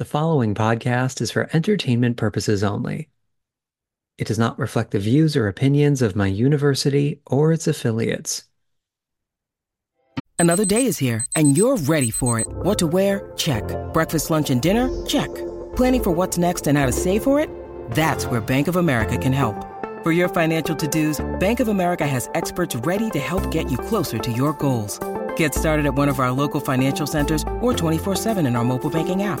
The following podcast is for entertainment purposes only. It does not reflect the views or opinions of my university or its affiliates. Another day is here, and you're ready for it. What to wear? Check. Breakfast, lunch, and dinner? Check. Planning for what's next and how to save for it? That's where Bank of America can help. For your financial to dos, Bank of America has experts ready to help get you closer to your goals. Get started at one of our local financial centers or 24-7 in our mobile banking app.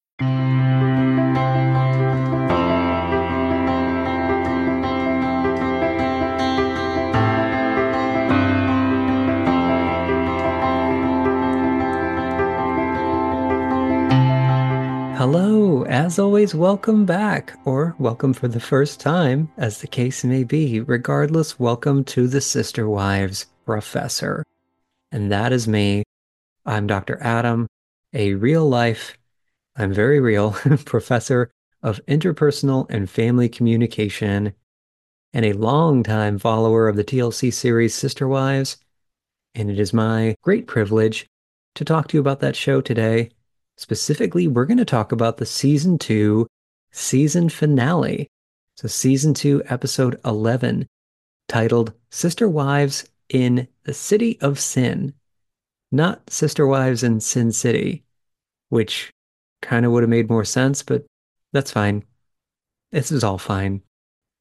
Hello, as always, welcome back, or welcome for the first time, as the case may be. Regardless, welcome to the Sister Wives Professor. And that is me. I'm Dr. Adam, a real life, I'm very real, professor of interpersonal and family communication, and a longtime follower of the TLC series Sister Wives. And it is my great privilege to talk to you about that show today Specifically, we're going to talk about the season two season finale. So, season two, episode 11, titled Sister Wives in the City of Sin. Not Sister Wives in Sin City, which kind of would have made more sense, but that's fine. This is all fine.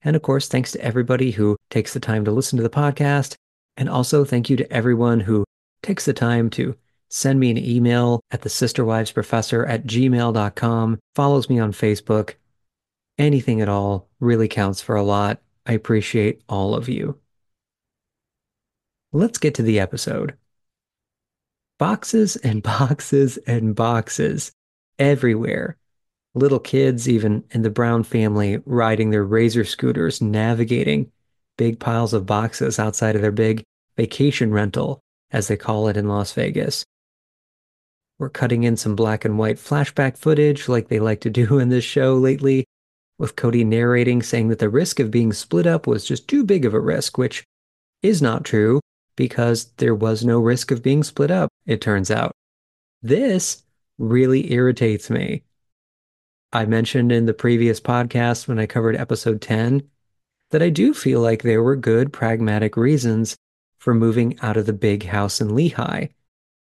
And of course, thanks to everybody who takes the time to listen to the podcast. And also, thank you to everyone who takes the time to send me an email at the sisterwivesprofessor at gmail.com, follows me on Facebook. Anything at all really counts for a lot. I appreciate all of you. Let's get to the episode. Boxes and boxes and boxes everywhere. Little kids, even in the Brown family, riding their razor scooters, navigating big piles of boxes outside of their big vacation rental, as they call it in Las Vegas. We're cutting in some black and white flashback footage like they like to do in this show lately, with Kody narrating saying that the risk of being split up was just too big of a risk, which is not true because there was no risk of being split up, it turns out. This really irritates me. I mentioned in the previous podcast when I covered episode 10 that I do feel like there were good pragmatic reasons for moving out of the big house in Lehi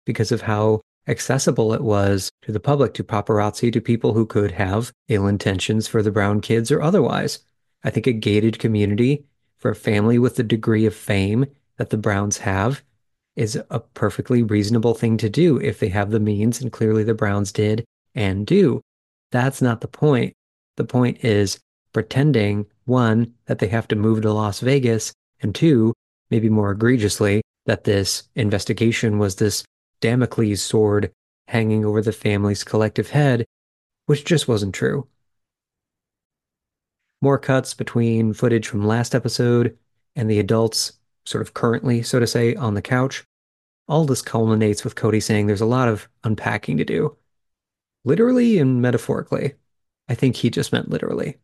because of how accessible it was to the public, to paparazzi, to people who could have ill intentions for the brown kids or otherwise. I think a gated community for a family with the degree of fame that the Browns have is a perfectly reasonable thing to do if they have the means, and clearly the Browns did and do. That's not the point. The point is pretending, one, that they have to move to Las Vegas, and two, maybe more egregiously, that this investigation was this Damocles sword hanging over the family's collective head, which just wasn't true. More cuts between footage from last episode and the adults, sort of currently, so to say, on the couch. All this culminates with Kody saying there's a lot of unpacking to do. Literally and metaphorically. I think he just meant literally.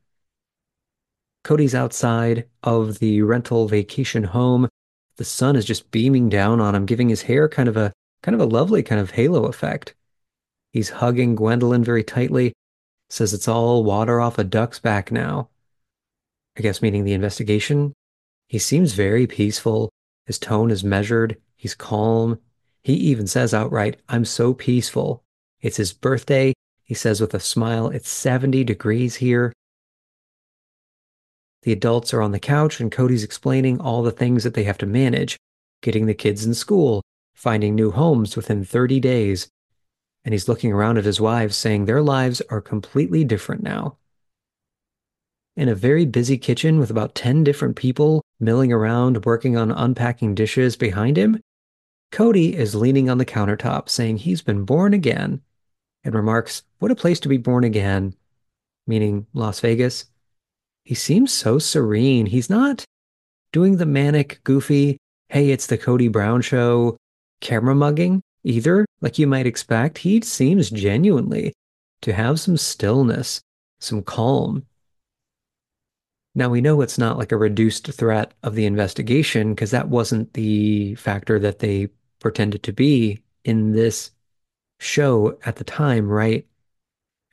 Kody's outside of the rental vacation home. The sun is just beaming down on him, giving his hair kind of a kind of a lovely kind of halo effect. He's hugging Gwendolyn very tightly, says it's all water off a duck's back now. I guess meaning the investigation. He seems very peaceful. His tone is measured. He's calm. He even says outright, I'm so peaceful. It's his birthday. He says with a smile, It's 70 degrees here. The adults are on the couch, and Kody's explaining all the things that they have to manage getting the kids in school, finding new homes within 30 days. And he's looking around at his wives, saying their lives are completely different now. in a very busy kitchen with about 10 different people milling around working on unpacking dishes behind him, Kody is leaning on the countertop saying he's been born again and remarks, What a place to be born again, meaning Las Vegas. He seems so serene. He's not doing the manic, goofy, hey, it's the Kody Brown show camera mugging either, like you might expect. He seems genuinely to have some stillness, some calm. Now we know it's not like a reduced threat of the investigation because that wasn't the factor that they pretended to be in this show at the time, right?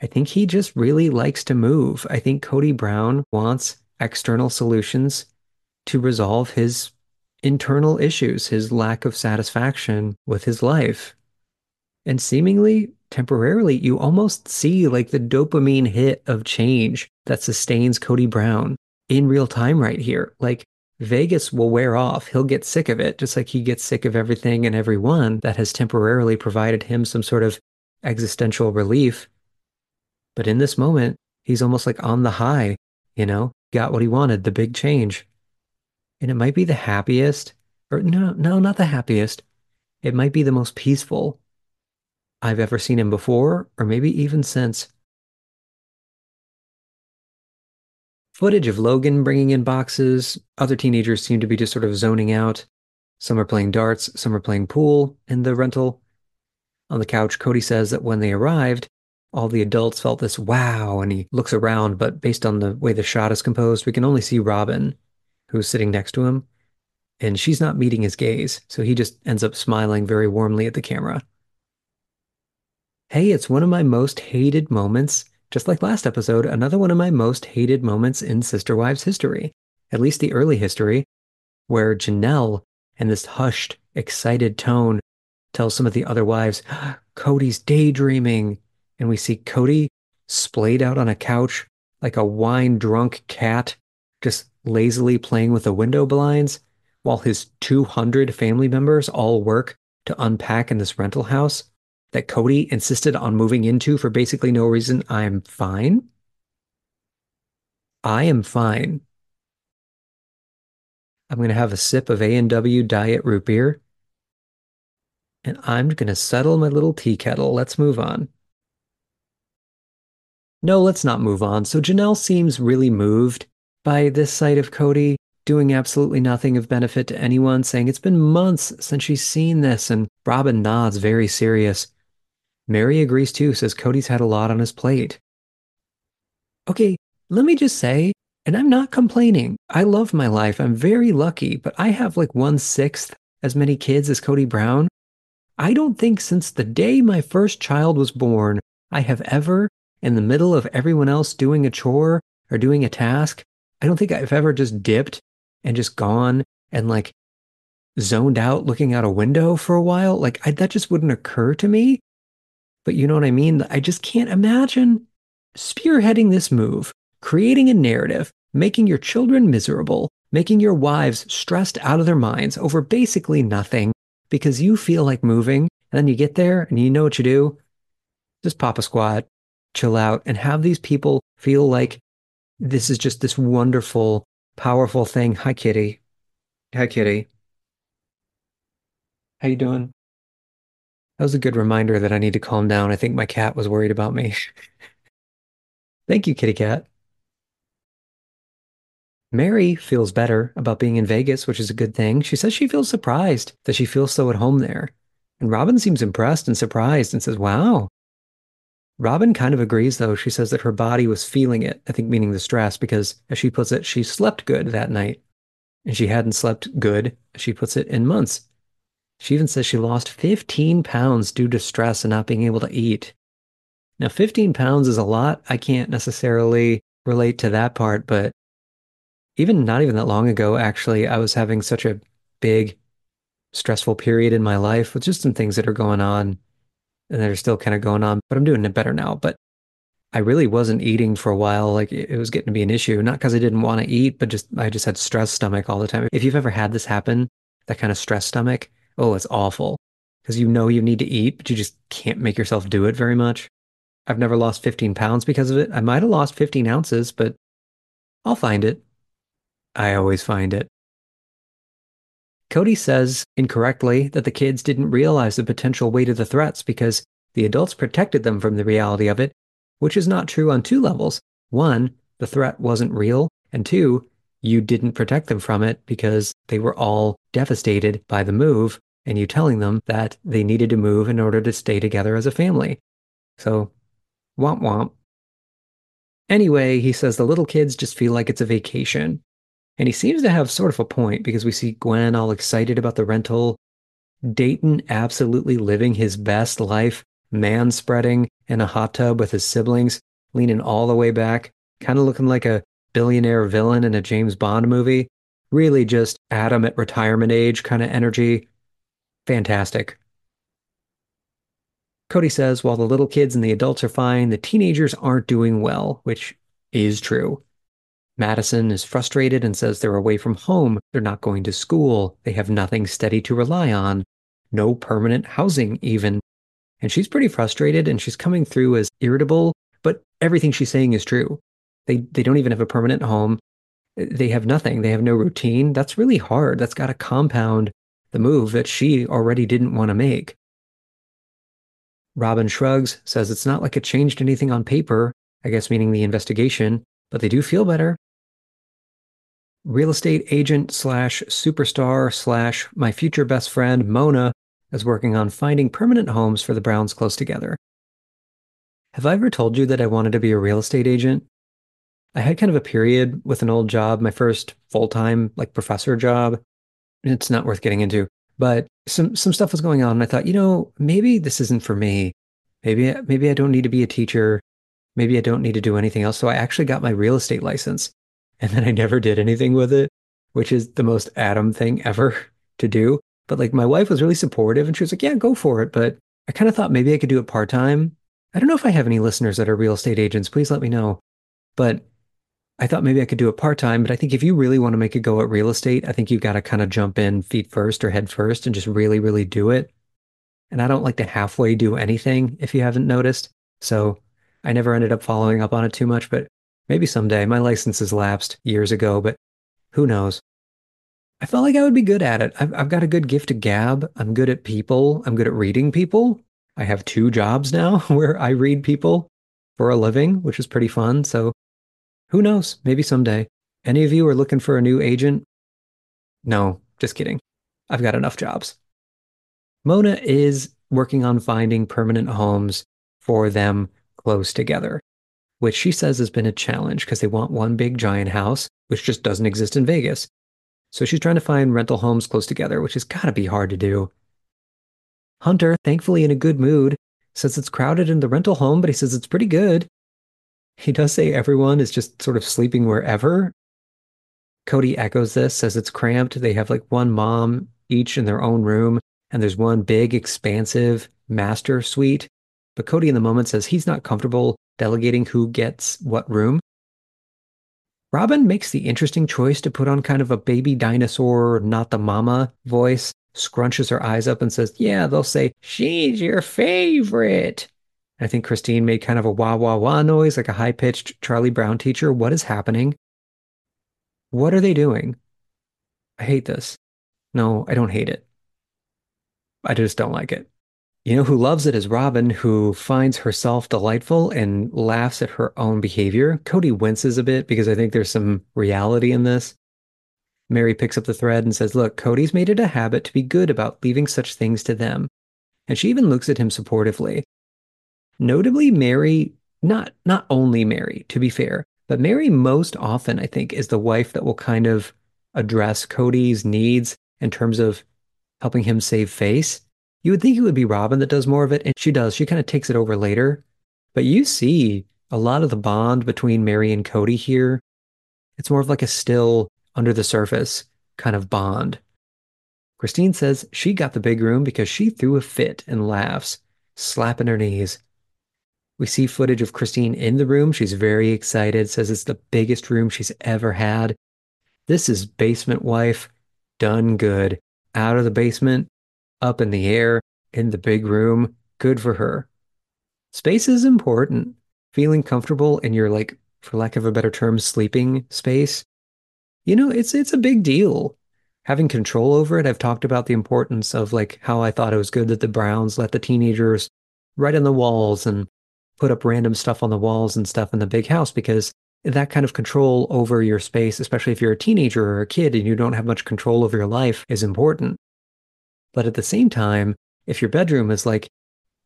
I think he just really likes to move. I think Kody Brown wants external solutions to resolve his internal issues, his lack of satisfaction with his life. And seemingly temporarily, you almost see like the dopamine hit of change that sustains Kody Brown in real time right here. Like Vegas will wear off. He'll get sick of it, just like he gets sick of everything and everyone that has temporarily provided him some sort of existential relief. But in this moment, he's almost like on the high, you know, got what he wanted, the big change. And it might be the happiest, or no, no, not the happiest. It might be the most peaceful I've ever seen him before, or maybe even since. Footage of Logan bringing in boxes. Other teenagers seem to be just sort of zoning out. Some are playing darts, some are playing pool in the rental. On the couch, Kody says that when they arrived, all the adults felt this wow, and he looks around, but based on the way the shot is composed, we can only see Robyn, who's sitting next to him, and she's not meeting his gaze, so he just ends up smiling very warmly at the camera. Hey, it's one of my most hated moments, just like last episode, another one of my most hated moments in Sister Wives history, at least the early history, where Janelle, in this hushed, excited tone, tells some of the other wives, Kody's daydreaming. And we see Kody splayed out on a couch like a wine drunk cat, just lazily playing with the window blinds, while his 200 family members all work to unpack in this rental house that Kody insisted on moving into for basically no reason. I'm fine. I am fine. I'm going to have a sip of A&W Diet Root Beer. And I'm going to settle my little tea kettle. Let's move on. No, let's not move on. So Janelle seems really moved by this sight of Kody doing absolutely nothing of benefit to anyone, saying it's been months since she's seen this, and Robyn nods very serious. Meri agrees too, says Kody's had a lot on his plate. Okay, let me just say, and I'm not complaining. I love my life. I'm very lucky, but I have like one sixth as many kids as Cody Brown. I don't think since the day my first child was born, I have ever in the middle of everyone else doing a chore or doing a task. I don't think I've ever just dipped and just gone and like zoned out looking out a window for a while. Like I, that just wouldn't occur to me. But you know what I mean? I just can't imagine spearheading this move, creating a narrative, making your children miserable, making your wives stressed out of their minds over basically nothing because you feel like moving. And then you get there and you know what you do? Just pop a squat, chill out and have these people feel like this is just this wonderful, powerful thing. Hi, Kitty. Hi, Kitty. How you doing? That was a good reminder that I need to calm down. I think my cat was worried about me. Thank you, kitty cat. Meri feels better about being in Vegas, which is a good thing. She says she feels surprised that she feels so at home there. And Robyn seems impressed and surprised and says, Wow, Robyn kind of agrees, though. She says that her body was feeling it, I think meaning the stress, because as she puts it, she slept good that night. And she hadn't slept good, she puts it, in months. She even says she lost 15 pounds due to stress and not being able to eat. Now, 15 pounds is a lot. I can't necessarily relate to that part, but even not even that long ago, actually, I was having such a big, stressful period in my life with just some things that are going on and they're still kind of going on, but I'm doing it better now. But I really wasn't eating for a while. Like it was getting to be an issue, not because I didn't want to eat, but just I just had stress stomach all the time. If you've ever had this happen, that kind of stress stomach, oh, it's awful because you know you need to eat, but you just can't make yourself do it very much. I've never lost 15 pounds because of it. I might have lost 15 ounces, but I'll find it. I always find it. Kody says incorrectly that the kids didn't realize the potential weight of the threats because the adults protected them from the reality of it, which is not true on two levels. One, the threat wasn't real, and two, you didn't protect them from it because they were all devastated by the move and you telling them that they needed to move in order to stay together as a family. So, womp womp. Anyway, he says the little kids just feel like it's a vacation. And he seems to have sort of a point because we see Gwen all excited about the rental, Dayton absolutely living his best life, man spreading in a hot tub with his siblings, leaning all the way back, kind of looking like a billionaire villain in a James Bond movie. Really just Adam at retirement age kind of energy. Fantastic. Kody says while the little kids and the adults are fine, the teenagers aren't doing well, which is true. Madison is frustrated and says they're away from home, they're not going to school, they have nothing steady to rely on, no permanent housing, even. And she's pretty frustrated and she's coming through as irritable, but everything she's saying is true. They, they don't even have a permanent home. They have nothing. They have no routine. That's really hard. That's got to compound the move that she already didn't want to make. Robyn shrugs, says it's not like it changed anything on paper, I guess meaning the investigation, but they do feel better. Real estate agent slash superstar slash my future best friend Mona is working on finding permanent homes for the Browns close together. Have I ever told you that I wanted to be a real estate agent? I had kind of a period with an old job, my first full-time like professor job. It's not worth getting into, but some some stuff was going on and I thought, you know, maybe this isn't for me. Maybe maybe I don't need to be a teacher. Maybe I don't need to do anything else. So I actually got my real estate license and then I never did anything with it, which is the most Adam thing ever to do. But like my wife was really supportive and she was like, "Yeah, go for it." But I kind of thought maybe I could do it part-time. I don't know if I have any listeners that are real estate agents. Please let me know. But I thought maybe I could do it part time, but I think if you really want to make a go at real estate, I think you've got to kind of jump in feet first or head first and just really, really do it. And I don't like to halfway do anything if you haven't noticed. So I never ended up following up on it too much, but maybe someday. My license has lapsed years ago, but who knows? I felt like I would be good at it. I've, I've got a good gift of gab. I'm good at people. I'm good at reading people. I have two jobs now where I read people for a living, which is pretty fun. So who knows? Maybe someday. Any of you are looking for a new agent? No, just kidding. I've got enough jobs. Mona is working on finding permanent homes for them close together, which she says has been a challenge because they want one big giant house, which just doesn't exist in Vegas. So she's trying to find rental homes close together, which has got to be hard to do. Hunter, thankfully in a good mood, says it's crowded in the rental home, but he says it's pretty good. He does say everyone is just sort of sleeping wherever. Kody echoes this, says it's cramped. They have like one mom each in their own room, and there's one big, expansive master suite. But Kody in the moment says he's not comfortable delegating who gets what room. Robyn makes the interesting choice to put on kind of a baby dinosaur, not the mama voice, scrunches her eyes up and says, Yeah, they'll say, She's your favorite. I think Christine made kind of a wah wah wah noise, like a high pitched Charlie Brown teacher. What is happening? What are they doing? I hate this. No, I don't hate it. I just don't like it. You know who loves it is Robyn, who finds herself delightful and laughs at her own behavior. Kody winces a bit because I think there's some reality in this. Meri picks up the thread and says, Look, Kody's made it a habit to be good about leaving such things to them. And she even looks at him supportively. Notably, Meri, not not only Meri, to be fair, but Meri most often, I think, is the wife that will kind of address Kody's needs in terms of helping him save face. You would think it would be Robyn that does more of it, and she does. She kind of takes it over later. But you see a lot of the bond between Meri and Kody here. It's more of like a still under the surface kind of bond. Christine says she got the big room because she threw a fit and laughs, slapping her knees. We see footage of Christine in the room. She's very excited, says it's the biggest room she's ever had. This is basement wife done good. Out of the basement, up in the air, in the big room. Good for her. Space is important. Feeling comfortable in your like for lack of a better term, sleeping space, you know, it's it's a big deal. Having control over it, I've talked about the importance of like how I thought it was good that the Browns let the teenagers write on the walls and put up random stuff on the walls and stuff in the big house because that kind of control over your space, especially if you're a teenager or a kid and you don't have much control over your life, is important. But at the same time, if your bedroom is like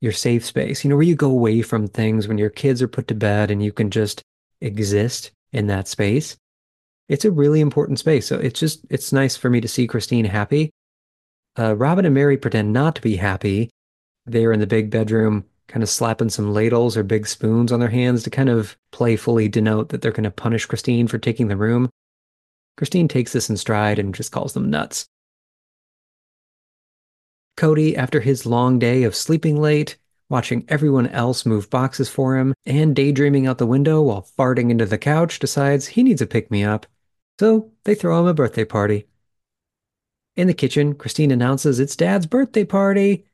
your safe space, you know, where you go away from things when your kids are put to bed and you can just exist in that space, it's a really important space. So it's just, it's nice for me to see Christine happy. Uh, Robyn and Meri pretend not to be happy. They're in the big bedroom, kind of slapping some ladles or big spoons on their hands to kind of playfully denote that they're going to punish Christine for taking the room. Christine takes this in stride and just calls them nuts. Kody, after his long day of sleeping late, watching everyone else move boxes for him, and daydreaming out the window while farting into the couch, decides he needs a pick me up. So they throw him a birthday party. In the kitchen, Christine announces it's Dad's birthday party.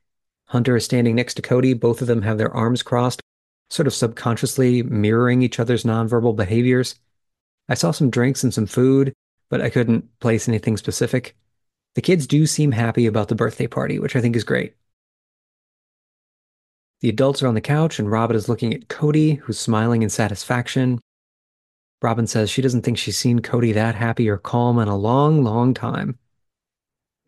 Hunter is standing next to Kody. Both of them have their arms crossed, sort of subconsciously mirroring each other's nonverbal behaviors. I saw some drinks and some food, but I couldn't place anything specific. The kids do seem happy about the birthday party, which I think is great. The adults are on the couch, and Robyn is looking at Kody, who's smiling in satisfaction. Robyn says she doesn't think she's seen Kody that happy or calm in a long, long time.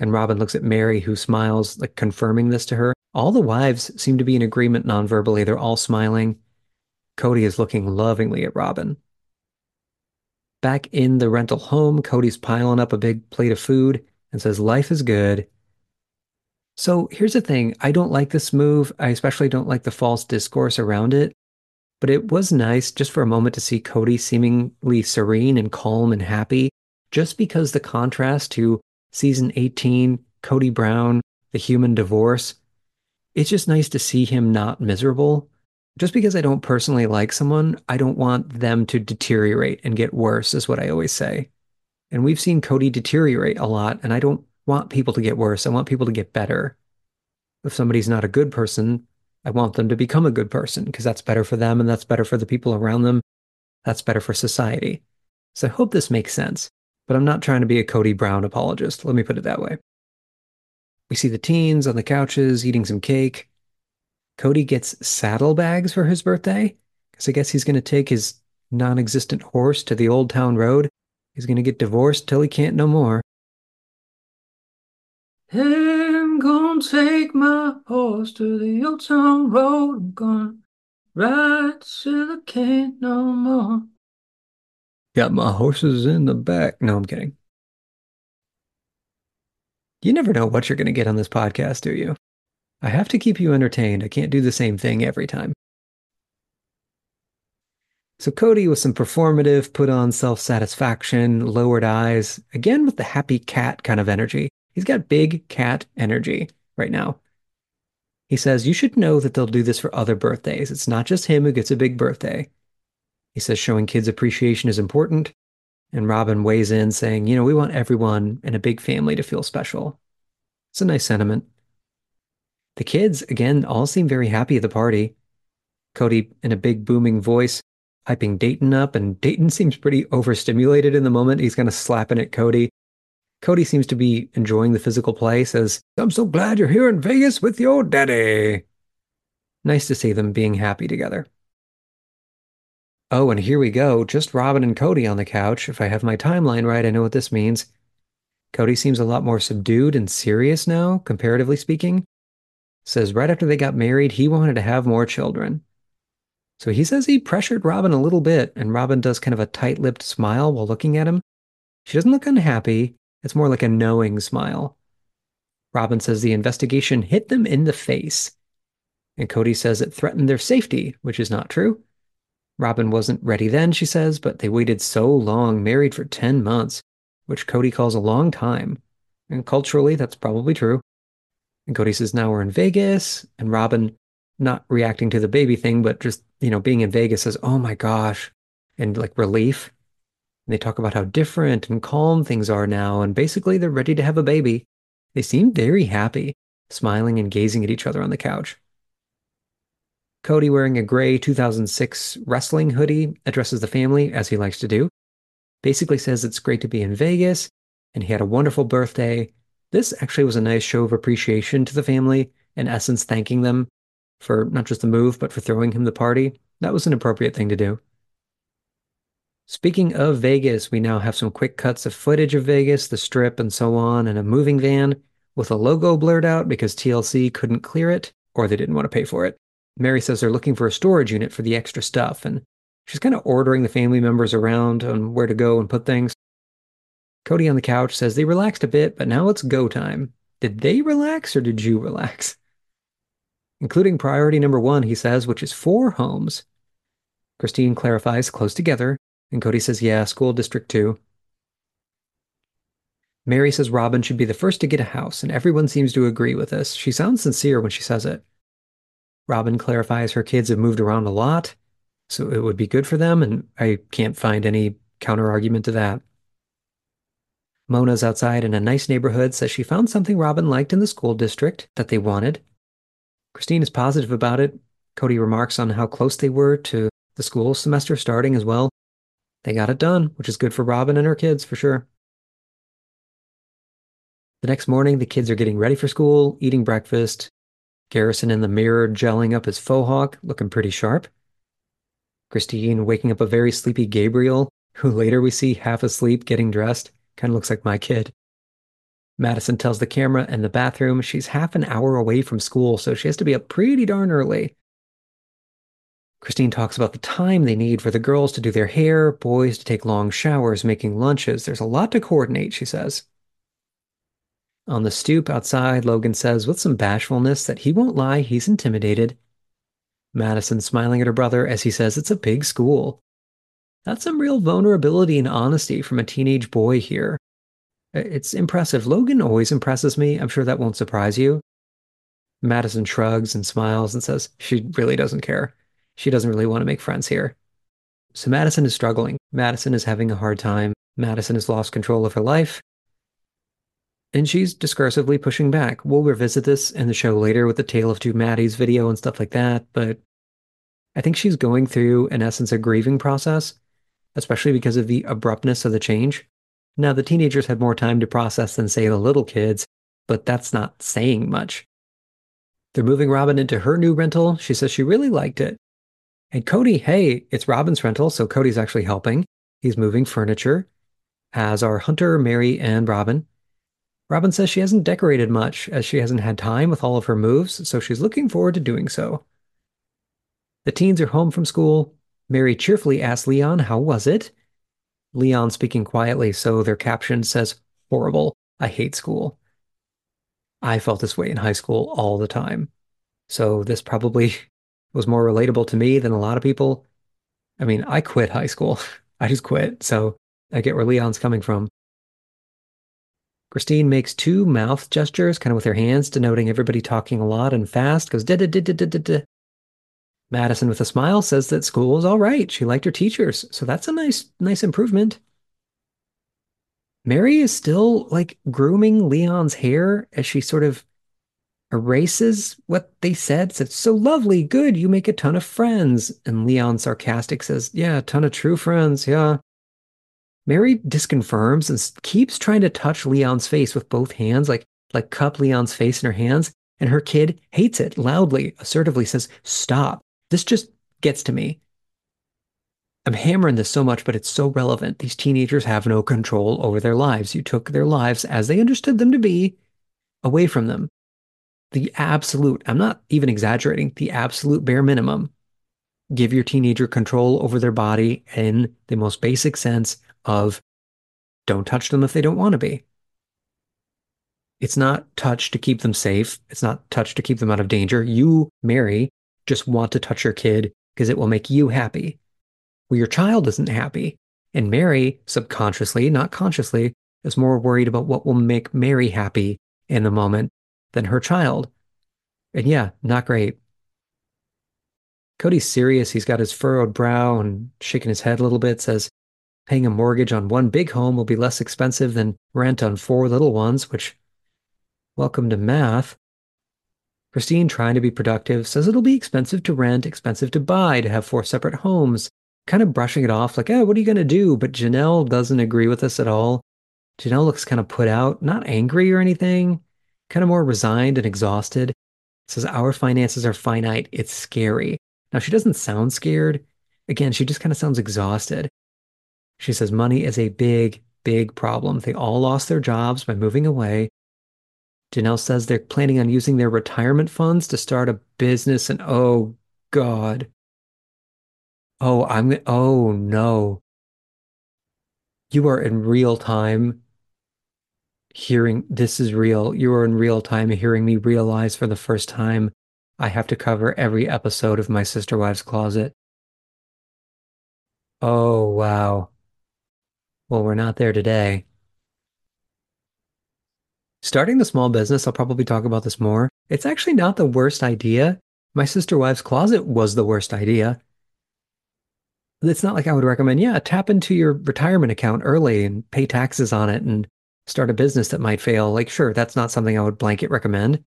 And Robyn looks at Meri, who smiles, like confirming this to her. All the wives seem to be in agreement non-verbally. They're all smiling. Kody is looking lovingly at Robyn. Back in the rental home, Kody's piling up a big plate of food and says, Life is good. So here's the thing I don't like this move. I especially don't like the false discourse around it. But it was nice just for a moment to see Kody seemingly serene and calm and happy, just because the contrast to season 18, Kody Brown, the human divorce, it's just nice to see him not miserable. Just because I don't personally like someone, I don't want them to deteriorate and get worse, is what I always say. And we've seen Kody deteriorate a lot, and I don't want people to get worse. I want people to get better. If somebody's not a good person, I want them to become a good person because that's better for them and that's better for the people around them. That's better for society. So I hope this makes sense, but I'm not trying to be a Kody Brown apologist. Let me put it that way. We see the teens on the couches eating some cake. Kody gets saddlebags for his birthday because I guess he's going to take his non existent horse to the Old Town Road. He's going to get divorced till he can't no more. I'm gonna take my horse to the old town road. I'm gonna ride till I can't no more. Got my horses in the back. No, I'm kidding. You never know what you're going to get on this podcast, do you? I have to keep you entertained. I can't do the same thing every time. So Kody with some performative, put on self satisfaction, lowered eyes, again with the happy cat kind of energy. He's got big cat energy right now. He says, You should know that they'll do this for other birthdays. It's not just him who gets a big birthday. He says showing kids appreciation is important. And Robyn weighs in saying, You know, we want everyone in a big family to feel special. It's a nice sentiment. The kids, again, all seem very happy at the party. Kody, in a big booming voice, hyping Dayton up, and Dayton seems pretty overstimulated in the moment. He's kind of slapping at Kody. Kody seems to be enjoying the physical play, says, I'm so glad you're here in Vegas with your daddy. Nice to see them being happy together. Oh, and here we go. Just Robyn and Kody on the couch. If I have my timeline right, I know what this means. Kody seems a lot more subdued and serious now, comparatively speaking. Says right after they got married, he wanted to have more children. So he says he pressured Robyn a little bit, and Robyn does kind of a tight lipped smile while looking at him. She doesn't look unhappy, it's more like a knowing smile. Robyn says the investigation hit them in the face. And Kody says it threatened their safety, which is not true. Robyn wasn't ready then, she says, but they waited so long, married for 10 months, which Kody calls a long time. And culturally, that's probably true. And Kody says, now we're in Vegas. And Robyn, not reacting to the baby thing, but just, you know, being in Vegas says, oh my gosh, and like relief. And they talk about how different and calm things are now, and basically they're ready to have a baby. They seem very happy, smiling and gazing at each other on the couch. Kody, wearing a gray 2006 wrestling hoodie, addresses the family as he likes to do. Basically says it's great to be in Vegas and he had a wonderful birthday. This actually was a nice show of appreciation to the family, in essence, thanking them for not just the move, but for throwing him the party. That was an appropriate thing to do. Speaking of Vegas, we now have some quick cuts of footage of Vegas, the strip, and so on, and a moving van with a logo blurred out because TLC couldn't clear it or they didn't want to pay for it. Meri says they're looking for a storage unit for the extra stuff, and she's kind of ordering the family members around on where to go and put things. Kody on the couch says they relaxed a bit, but now it's go time. Did they relax or did you relax? Including priority number one, he says, which is four homes. Christine clarifies close together, and Kody says, yeah, school district two. Meri says Robyn should be the first to get a house, and everyone seems to agree with this. She sounds sincere when she says it. Robyn clarifies her kids have moved around a lot, so it would be good for them, and I can't find any counter argument to that. Mona's outside in a nice neighborhood, says she found something Robyn liked in the school district that they wanted. Christine is positive about it. Kody remarks on how close they were to the school semester starting as well. They got it done, which is good for Robyn and her kids for sure. The next morning, the kids are getting ready for school, eating breakfast. Garrison in the mirror gelling up his faux hawk, looking pretty sharp. Christine waking up a very sleepy Gabriel, who later we see half asleep getting dressed. Kind of looks like my kid. Madison tells the camera in the bathroom she's half an hour away from school, so she has to be up pretty darn early. Christine talks about the time they need for the girls to do their hair, boys to take long showers, making lunches. There's a lot to coordinate, she says. On the stoop outside, Logan says with some bashfulness that he won't lie, he's intimidated. Madison smiling at her brother as he says it's a big school. That's some real vulnerability and honesty from a teenage boy here. It's impressive. Logan always impresses me. I'm sure that won't surprise you. Madison shrugs and smiles and says she really doesn't care. She doesn't really want to make friends here. So Madison is struggling. Madison is having a hard time. Madison has lost control of her life. And she's discursively pushing back. We'll revisit this in the show later with the Tale of Two Maddies video and stuff like that, but I think she's going through, in essence, a grieving process especially because of the abruptness of the change. Now, the teenagers had more time to process than, say, the little kids, but that's not saying much. They're moving Robyn into her new rental. She says she really liked it. And Kody, hey, it's Robyn's rental, so Kody's actually helping. He's moving furniture, as are Hunter, Meri, and Robyn. Robyn says she hasn't decorated much, as she hasn't had time with all of her moves, so she's looking forward to doing so. The teens are home from school. Meri cheerfully asks Leon, How was it? Leon speaking quietly, so their caption says, Horrible. I hate school. I felt this way in high school all the time. So this probably was more relatable to me than a lot of people. I mean, I quit high school. I just quit. So I get where Leon's coming from. Christine makes two mouth gestures, kind of with her hands, denoting everybody talking a lot and fast, goes da da da da da da da. Madison, with a smile, says that school is all right. She liked her teachers, so that's a nice, nice improvement. Meri is still like grooming Leon's hair as she sort of erases what they said. Said, so lovely, good, you make a ton of friends. And Leon sarcastic says, yeah, a ton of true friends, yeah. Meri disconfirms and keeps trying to touch Leon's face with both hands, like like cup Leon's face in her hands, and her kid hates it loudly, assertively says, stop. This just gets to me. I'm hammering this so much, but it's so relevant. These teenagers have no control over their lives. You took their lives as they understood them to be away from them. The absolute, I'm not even exaggerating, the absolute bare minimum. Give your teenager control over their body in the most basic sense of don't touch them if they don't want to be. It's not touch to keep them safe. It's not touch to keep them out of danger. You, Meri, just want to touch your kid because it will make you happy. Well, your child isn't happy. And Meri, subconsciously, not consciously, is more worried about what will make Meri happy in the moment than her child. And yeah, not great. Kody's serious. He's got his furrowed brow and shaking his head a little bit, says, paying a mortgage on one big home will be less expensive than rent on four little ones, which, welcome to math. Christine, trying to be productive, says it'll be expensive to rent, expensive to buy, to have four separate homes, kind of brushing it off like, oh, what are you going to do? But Janelle doesn't agree with this at all. Janelle looks kind of put out, not angry or anything, kind of more resigned and exhausted. Says, Our finances are finite. It's scary. Now, she doesn't sound scared. Again, she just kind of sounds exhausted. She says, Money is a big, big problem. They all lost their jobs by moving away. Janelle says they're planning on using their retirement funds to start a business, and oh, God. Oh, I'm, oh, no. You are in real time hearing this is real. You are in real time hearing me realize for the first time I have to cover every episode of My Sister Wives Closet. Oh, wow. Well, we're not there today. Starting the small business, I'll probably talk about this more. It's actually not the worst idea. My sister wife's closet was the worst idea. It's not like I would recommend, yeah, tap into your retirement account early and pay taxes on it and start a business that might fail. Like, sure, that's not something I would blanket recommend.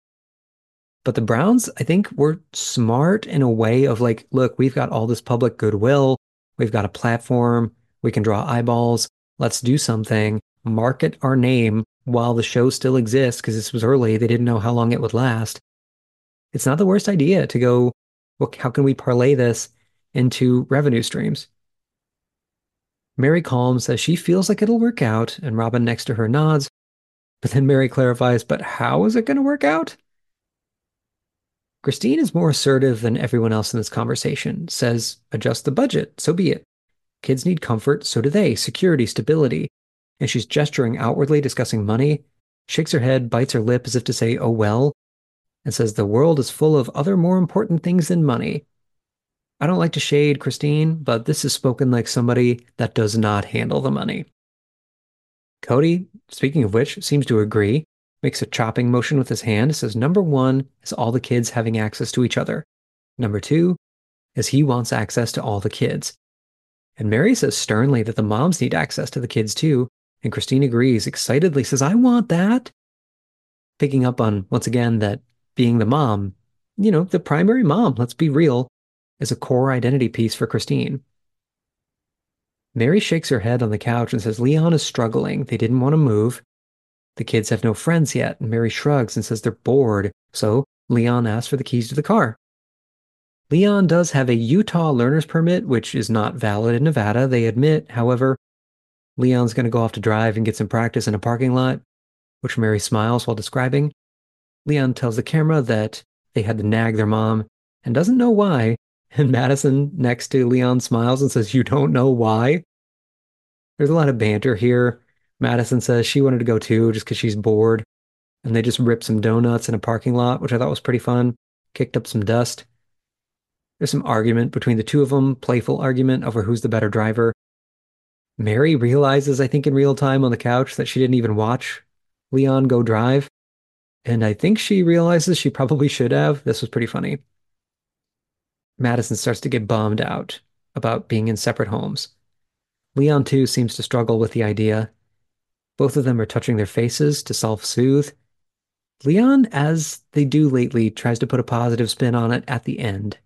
But the Browns, I think, were smart in a way of like, look, we've got all this public goodwill. We've got a platform. We can draw eyeballs. Let's do something. Market our name while the show still exists because this was early. They didn't know how long it would last. It's not the worst idea to go, well, how can we parlay this into revenue streams? Meri calms says she feels like it'll work out, and Robyn next to her nods. But then Meri clarifies, but how is it going to work out? Christine is more assertive than everyone else in this conversation, says, adjust the budget, so be it. Kids need comfort, so do they, security, stability and she's gesturing outwardly, discussing money, shakes her head, bites her lip as if to say, oh well, and says, the world is full of other more important things than money. I don't like to shade Christine, but this is spoken like somebody that does not handle the money. Kody, speaking of which, seems to agree, makes a chopping motion with his hand, says number one is all the kids having access to each other. Number two is he wants access to all the kids. And Meri says sternly that the moms need access to the kids too, and Christine agrees, excitedly says, I want that. Picking up on, once again, that being the mom, you know, the primary mom, let's be real, is a core identity piece for Christine. Meri shakes her head on the couch and says, Leon is struggling. They didn't want to move. The kids have no friends yet. And Meri shrugs and says they're bored. So Leon asks for the keys to the car. Leon does have a Utah learner's permit, which is not valid in Nevada, they admit. However, Leon's going to go off to drive and get some practice in a parking lot, which Meri smiles while describing. Leon tells the camera that they had to nag their mom and doesn't know why. And Madison next to Leon smiles and says, You don't know why? There's a lot of banter here. Madison says she wanted to go too just because she's bored. And they just ripped some donuts in a parking lot, which I thought was pretty fun. Kicked up some dust. There's some argument between the two of them, playful argument over who's the better driver. Meri realizes, I think, in real time on the couch that she didn't even watch Leon go drive. And I think she realizes she probably should have. This was pretty funny. Madison starts to get bummed out about being in separate homes. Leon, too, seems to struggle with the idea. Both of them are touching their faces to self soothe. Leon, as they do lately, tries to put a positive spin on it at the end.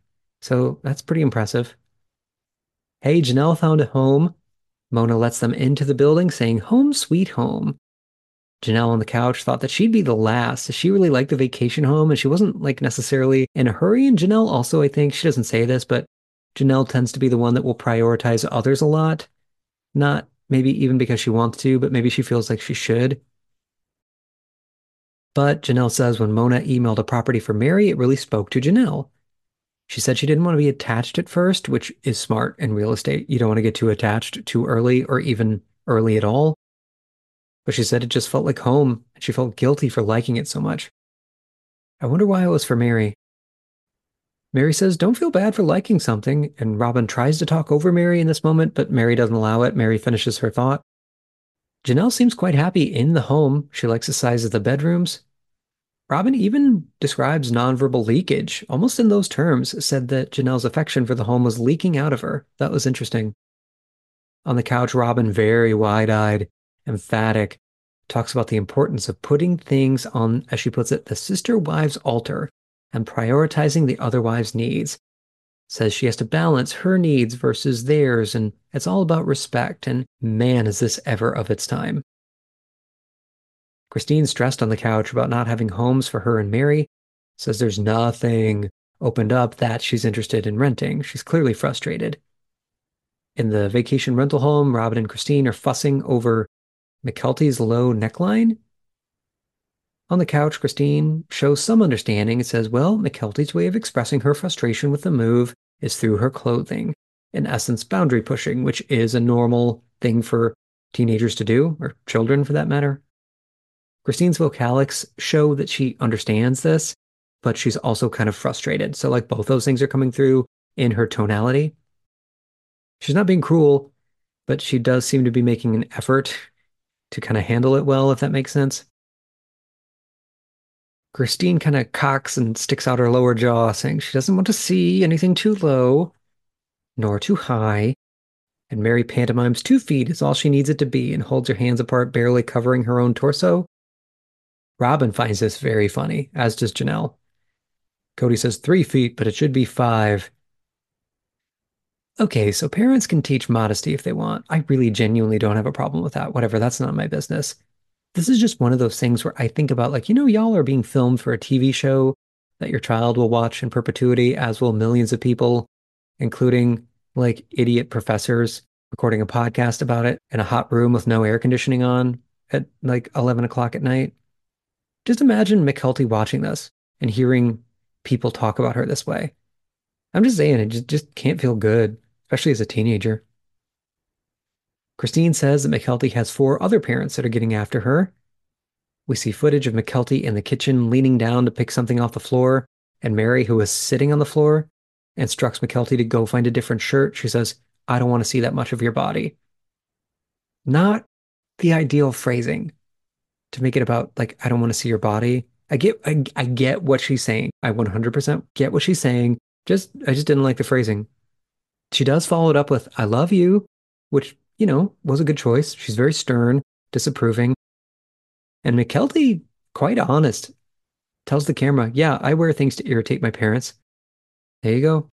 So that's pretty impressive. Hey, Janelle found a home. Mona lets them into the building, saying, Home sweet home. Janelle on the couch thought that she'd be the last. She really liked the vacation home and she wasn't like necessarily in a hurry. And Janelle also, I think, she doesn't say this, but Janelle tends to be the one that will prioritize others a lot. Not maybe even because she wants to, but maybe she feels like she should. But Janelle says when Mona emailed a property for Meri, it really spoke to Janelle. She said she didn't want to be attached at first, which is smart in real estate. You don't want to get too attached too early or even early at all. But she said it just felt like home and she felt guilty for liking it so much. I wonder why it was for Meri. Meri says, Don't feel bad for liking something. And Robyn tries to talk over Meri in this moment, but Meri doesn't allow it. Meri finishes her thought. Janelle seems quite happy in the home. She likes the size of the bedrooms. Robyn even describes nonverbal leakage, almost in those terms, said that Janelle's affection for the home was leaking out of her. That was interesting. On the couch, Robyn, very wide eyed, emphatic, talks about the importance of putting things on, as she puts it, the sister wives' altar and prioritizing the other wife's needs. Says she has to balance her needs versus theirs, and it's all about respect, and man, is this ever of its time. Christine's stressed on the couch about not having homes for her and Meri, says there's nothing opened up that she's interested in renting. She's clearly frustrated. In the vacation rental home, Robyn and Christine are fussing over Mykelti's low neckline. On the couch, Christine shows some understanding and says, Well, Mykelti's way of expressing her frustration with the move is through her clothing. In essence, boundary pushing, which is a normal thing for teenagers to do, or children for that matter. Christine's vocalics show that she understands this, but she's also kind of frustrated. So, like, both those things are coming through in her tonality. She's not being cruel, but she does seem to be making an effort to kind of handle it well, if that makes sense. Christine kind of cocks and sticks out her lower jaw, saying she doesn't want to see anything too low nor too high. And Meri pantomimes two feet is all she needs it to be and holds her hands apart, barely covering her own torso. Robyn finds this very funny, as does Janelle. Kody says three feet, but it should be five. Okay, so parents can teach modesty if they want. I really genuinely don't have a problem with that. Whatever, that's not my business. This is just one of those things where I think about, like, you know, y'all are being filmed for a TV show that your child will watch in perpetuity, as will millions of people, including like idiot professors recording a podcast about it in a hot room with no air conditioning on at like 11 o'clock at night. Just imagine Mykelti watching this and hearing people talk about her this way. I'm just saying, it just, just can't feel good especially as a teenager. Christine says that Mykelti has four other parents that are getting after her. We see footage of Mykelti in the kitchen leaning down to pick something off the floor, and Meri, who is sitting on the floor, instructs Mykelti to go find a different shirt. She says, I don't want to see that much of your body. Not the ideal phrasing to make it about, like, I don't want to see your body. I get, I, I get what she's saying. I 100% get what she's saying. Just, I just didn't like the phrasing. She does follow it up with, I love you, which, you know, was a good choice. She's very stern, disapproving. And Mykelti, quite honest, tells the camera, Yeah, I wear things to irritate my parents. There you go.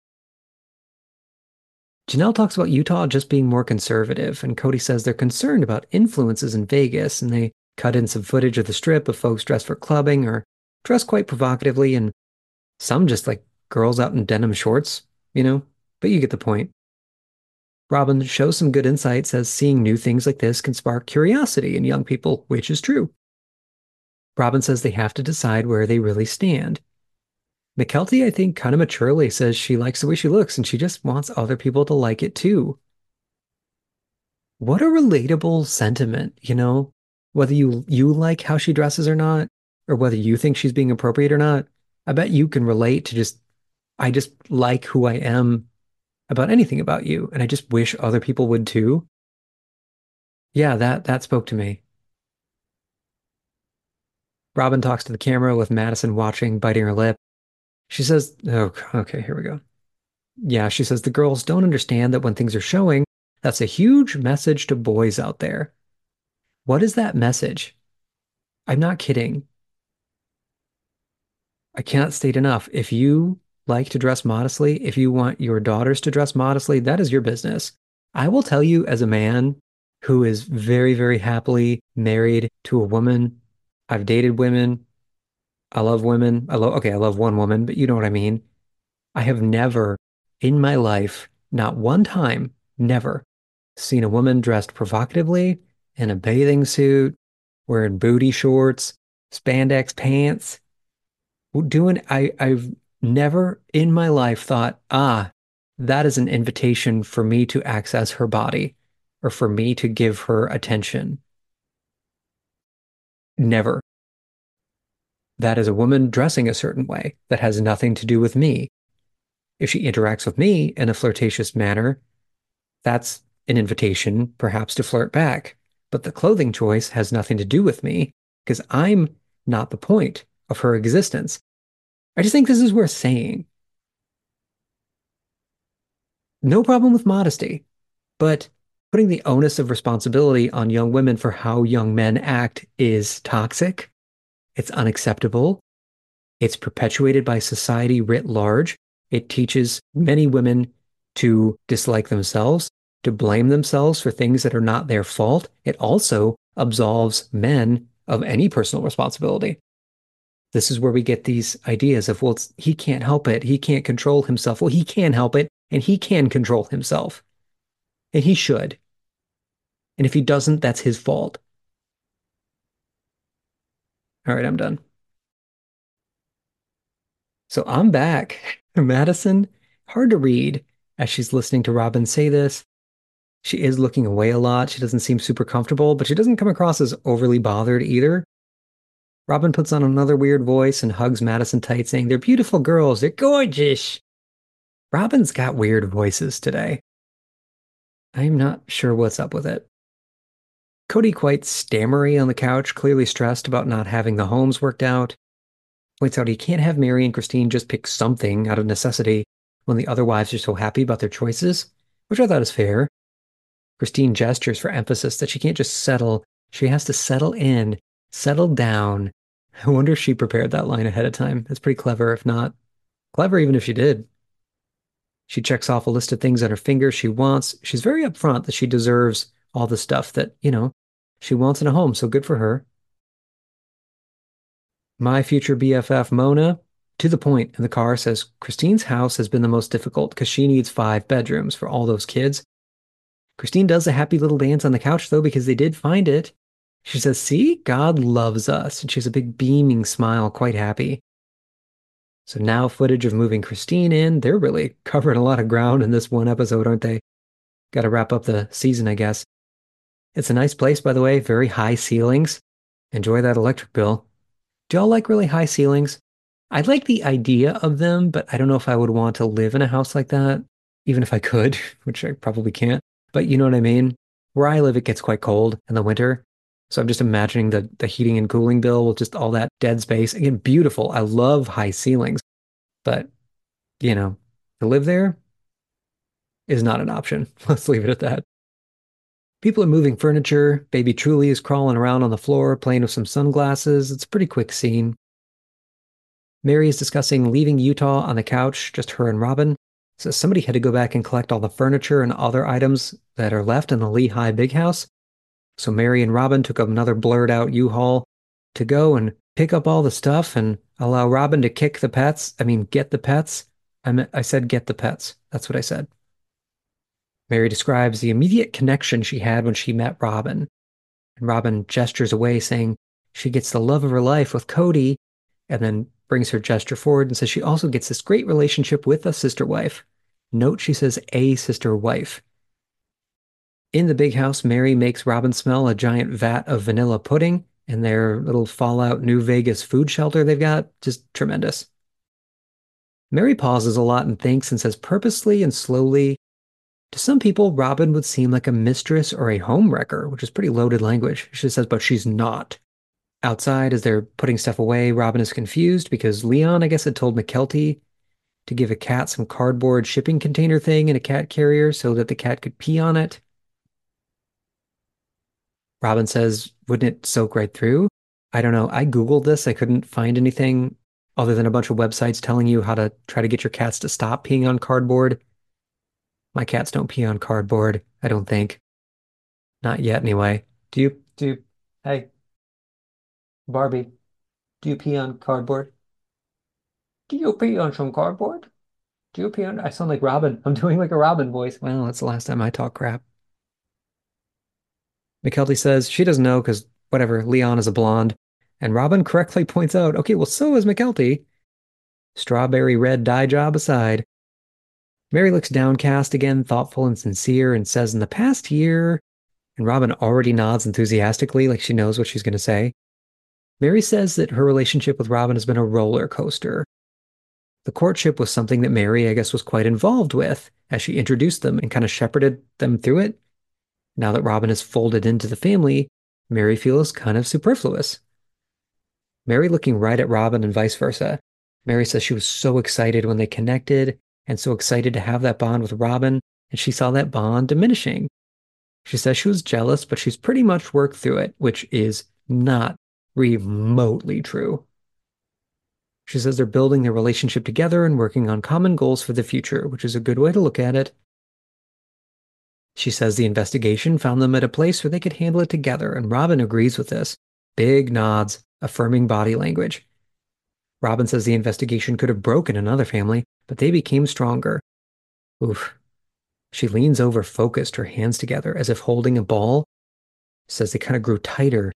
Janelle talks about Utah just being more conservative, and Kody says they're concerned about influences in Vegas, and they cut in some footage of the strip of folks dressed for clubbing or dressed quite provocatively, and some just like girls out in denim shorts, you know, but you get the point. Robyn shows some good insight, as seeing new things like this can spark curiosity in young people, which is true. Robyn says they have to decide where they really stand. Mykelti, I think, kind of maturely says she likes the way she looks and she just wants other people to like it too. What a relatable sentiment, you know? Whether you you like how she dresses or not, or whether you think she's being appropriate or not, I bet you can relate to just I just like who I am about anything about you. And I just wish other people would too. Yeah, that that spoke to me. Robyn talks to the camera with Madison watching, biting her lip. She says, Oh, okay, here we go. Yeah, she says the girls don't understand that when things are showing, that's a huge message to boys out there. What is that message? I'm not kidding. I cannot state enough. If you like to dress modestly, if you want your daughters to dress modestly, that is your business. I will tell you, as a man who is very, very happily married to a woman, I've dated women. I love women. I love, okay, I love one woman, but you know what I mean. I have never in my life, not one time, never seen a woman dressed provocatively in a bathing suit, wearing booty shorts, spandex pants, doing I I've never in my life thought, ah, that is an invitation for me to access her body or for me to give her attention. Never. That is a woman dressing a certain way that has nothing to do with me. If she interacts with me in a flirtatious manner, that's an invitation perhaps to flirt back. But the clothing choice has nothing to do with me because I'm not the point of her existence. I just think this is worth saying. No problem with modesty, but putting the onus of responsibility on young women for how young men act is toxic. It's unacceptable. It's perpetuated by society writ large. It teaches many women to dislike themselves, to blame themselves for things that are not their fault. It also absolves men of any personal responsibility. This is where we get these ideas of, well, he can't help it. He can't control himself. Well, he can help it and he can control himself. And he should. And if he doesn't, that's his fault. All right, I'm done. So I'm back. Madison, hard to read as she's listening to Robyn say this. She is looking away a lot. She doesn't seem super comfortable, but she doesn't come across as overly bothered either. Robyn puts on another weird voice and hugs Madison tight, saying, They're beautiful girls. They're gorgeous. Robyn's got weird voices today. I'm not sure what's up with it. Kody, quite stammery on the couch, clearly stressed about not having the homes worked out, points out he can't have Meri and Christine just pick something out of necessity when the other wives are so happy about their choices, which I thought is fair. Christine gestures for emphasis that she can't just settle, she has to settle in, settle down. I wonder if she prepared that line ahead of time. That's pretty clever, if not. Clever even if she did. She checks off a list of things on her fingers she wants. She's very upfront that she deserves all the stuff that, you know, she wants in a home, so good for her. My future BFF, Mona, to the point in the car, says Christine's house has been the most difficult because she needs five bedrooms for all those kids. Christine does a happy little dance on the couch, though, because they did find it. She says, See, God loves us. And she has a big beaming smile, quite happy. So now, footage of moving Christine in. They're really covering a lot of ground in this one episode, aren't they? Got to wrap up the season, I guess. It's a nice place, by the way, very high ceilings. Enjoy that electric bill. Do y'all like really high ceilings? I like the idea of them, but I don't know if I would want to live in a house like that, even if I could, which I probably can't. But you know what I mean? Where I live, it gets quite cold in the winter. So I'm just imagining the, the heating and cooling bill with just all that dead space. Again, beautiful. I love high ceilings, but you know, to live there is not an option. Let's leave it at that. People are moving furniture. Baby Truly is crawling around on the floor, playing with some sunglasses. It's a pretty quick scene. Meri is discussing leaving Utah on the couch, just her and Robyn. So somebody had to go back and collect all the furniture and other items that are left in the Lehi big house. So Meri and Robyn took another blurred out U-Haul to go and pick up all the stuff and allow Robyn to kick the pets. I mean, get the pets. I, I said get the pets. That's what I said. Meri describes the immediate connection she had when she met Robyn. And Robyn gestures away, saying she gets the love of her life with Kody, and then brings her gesture forward and says she also gets this great relationship with a sister wife. Note she says a sister wife. In the big house, Meri makes Robyn smell a giant vat of vanilla pudding in their little Fallout New Vegas food shelter they've got. Just tremendous. Meri pauses a lot and thinks and says purposely and slowly, to some people, Robyn would seem like a mistress or a homewrecker, which is pretty loaded language. She says, but she's not. Outside, as they're putting stuff away, Robyn is confused because Leon, I guess, had told Mykelti to give a cat some cardboard shipping container thing in a cat carrier so that the cat could pee on it. Robyn says, wouldn't it soak right through? I don't know. I Googled this. I couldn't find anything other than a bunch of websites telling you how to try to get your cats to stop peeing on cardboard. My cats don't pee on cardboard, I don't think. Not yet, anyway. Do you, do you, hey, Barbie, do you pee on cardboard? Do you pee on some cardboard? Do you pee on, I sound like Robyn. I'm doing like a Robyn voice. Well, that's the last time I talk crap. Mykelti says she doesn't know because whatever, Leon is a blonde. And Robyn correctly points out, okay, well, so is Mykelti. Strawberry red dye job aside. Meri looks downcast again, thoughtful and sincere, and says, In the past year, and Robyn already nods enthusiastically, like she knows what she's going to say. Meri says that her relationship with Robyn has been a roller coaster. The courtship was something that Meri, I guess, was quite involved with as she introduced them and kind of shepherded them through it. Now that Robyn is folded into the family, Meri feels kind of superfluous. Meri looking right at Robyn and vice versa. Meri says she was so excited when they connected and so excited to have that bond with Robyn, and she saw that bond diminishing. She says she was jealous, but she's pretty much worked through it, which is not remotely true. She says they're building their relationship together and working on common goals for the future, which is a good way to look at it. She says the investigation found them at a place where they could handle it together, and Robyn agrees with this. Big nods, affirming body language. Robyn says the investigation could have broken another family, but they became stronger. Oof. She leans over, focused, her hands together, as if holding a ball. Says they kind of grew tighter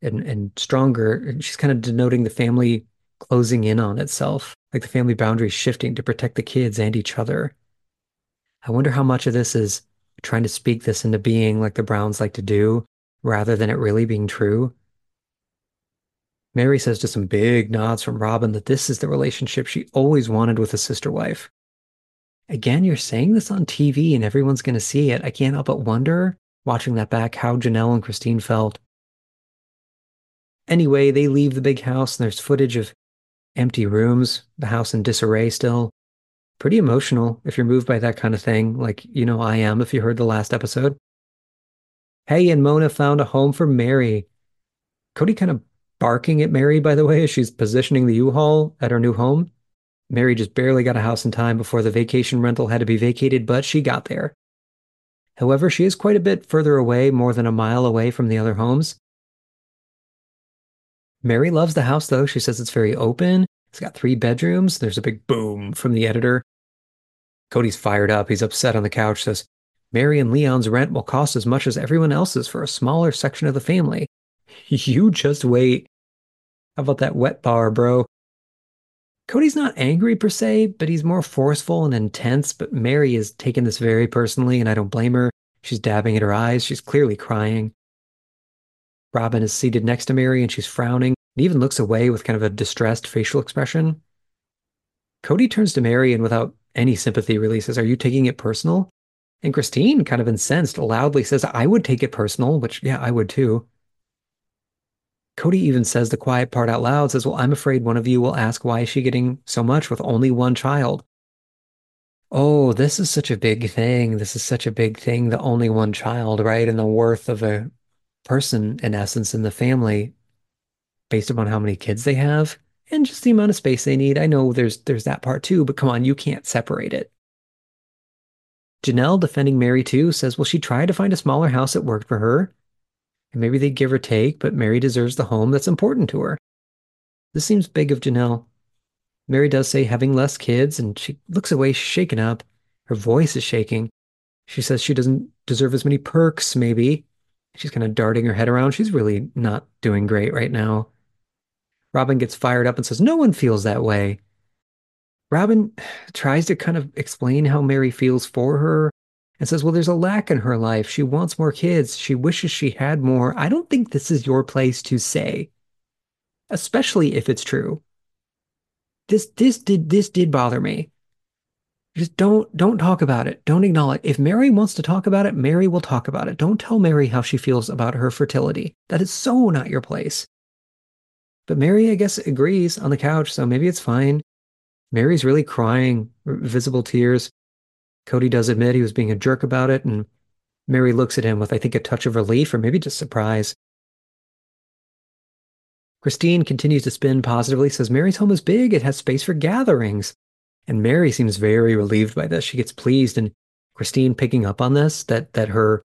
and, and stronger. And she's kind of denoting the family closing in on itself, like the family boundaries shifting to protect the kids and each other. I wonder how much of this is trying to speak this into being like the Browns like to do, rather than it really being true. Meri says to some big nods from Robyn that this is the relationship she always wanted with a sister wife. Again, you're saying this on TV and everyone's going to see it. I can't help but wonder, watching that back, how Janelle and Christine felt. Anyway, they leave the big house and there's footage of empty rooms, the house in disarray still. Pretty emotional if you're moved by that kind of thing, like you know I am if you heard the last episode. Hey, and Mona found a home for Meri. Kody kind of barking at Meri, by the way, as she's positioning the U-Haul at her new home. Meri just barely got a house in time before the vacation rental had to be vacated, but she got there. However, she is quite a bit further away, more than a mile away from the other homes. Meri loves the house, though. She says it's very open. It's got three bedrooms. There's a big boom from the editor. Kody's fired up. He's upset on the couch, says, Meri and Leon's rent will cost as much as everyone else's for a smaller section of the family. You just wait. How about that wet bar, bro? Kody's not angry per se, but he's more forceful and intense. But Meri is taking this very personally, and I don't blame her. She's dabbing at her eyes. She's clearly crying. Robyn is seated next to Meri and she's frowning and even looks away with kind of a distressed facial expression. Kody turns to Meri and without any sympathy really says, Are you taking it personal? And Christine, kind of incensed, loudly says, I would take it personal, which, yeah, I would too. Kody even says the quiet part out loud, says, Well, I'm afraid one of you will ask why is she getting so much with only one child? Oh, this is such a big thing. This is such a big thing, the only one child, right? And the worth of a person, in essence, in the family based upon how many kids they have and just the amount of space they need. I know there's there's that part too, but come on, you can't separate it. Janelle, defending Meri too, says, well, she tried to find a smaller house that worked for her. And maybe they give or take, but Meri deserves the home that's important to her. This seems big of Janelle. Meri does say having less kids, and she looks away, shaken up. Her voice is shaking. She says she doesn't deserve as many perks, maybe. She's kind of darting her head around. She's really not doing great right now. Robyn gets fired up and says, No one feels that way. Robyn tries to kind of explain how Meri feels for her and says, Well, there's a lack in her life. She wants more kids. She wishes she had more. I don't think this is your place to say, especially if it's true. This this did this did bother me. Just don't don't talk about it. Don't acknowledge. If Meri wants to talk about it, Meri will talk about it. Don't tell Meri how she feels about her fertility. That is so not your place. But Meri, I guess, agrees on the couch, so maybe it's fine. Meri's really crying, visible tears. Kody does admit he was being a jerk about it, and Meri looks at him with, I think, a touch of relief or maybe just surprise. Christine continues to spin positively, says Meri's home is big, it has space for gatherings. And Meri seems very relieved by this. She gets pleased, and Christine picking up on this, that that her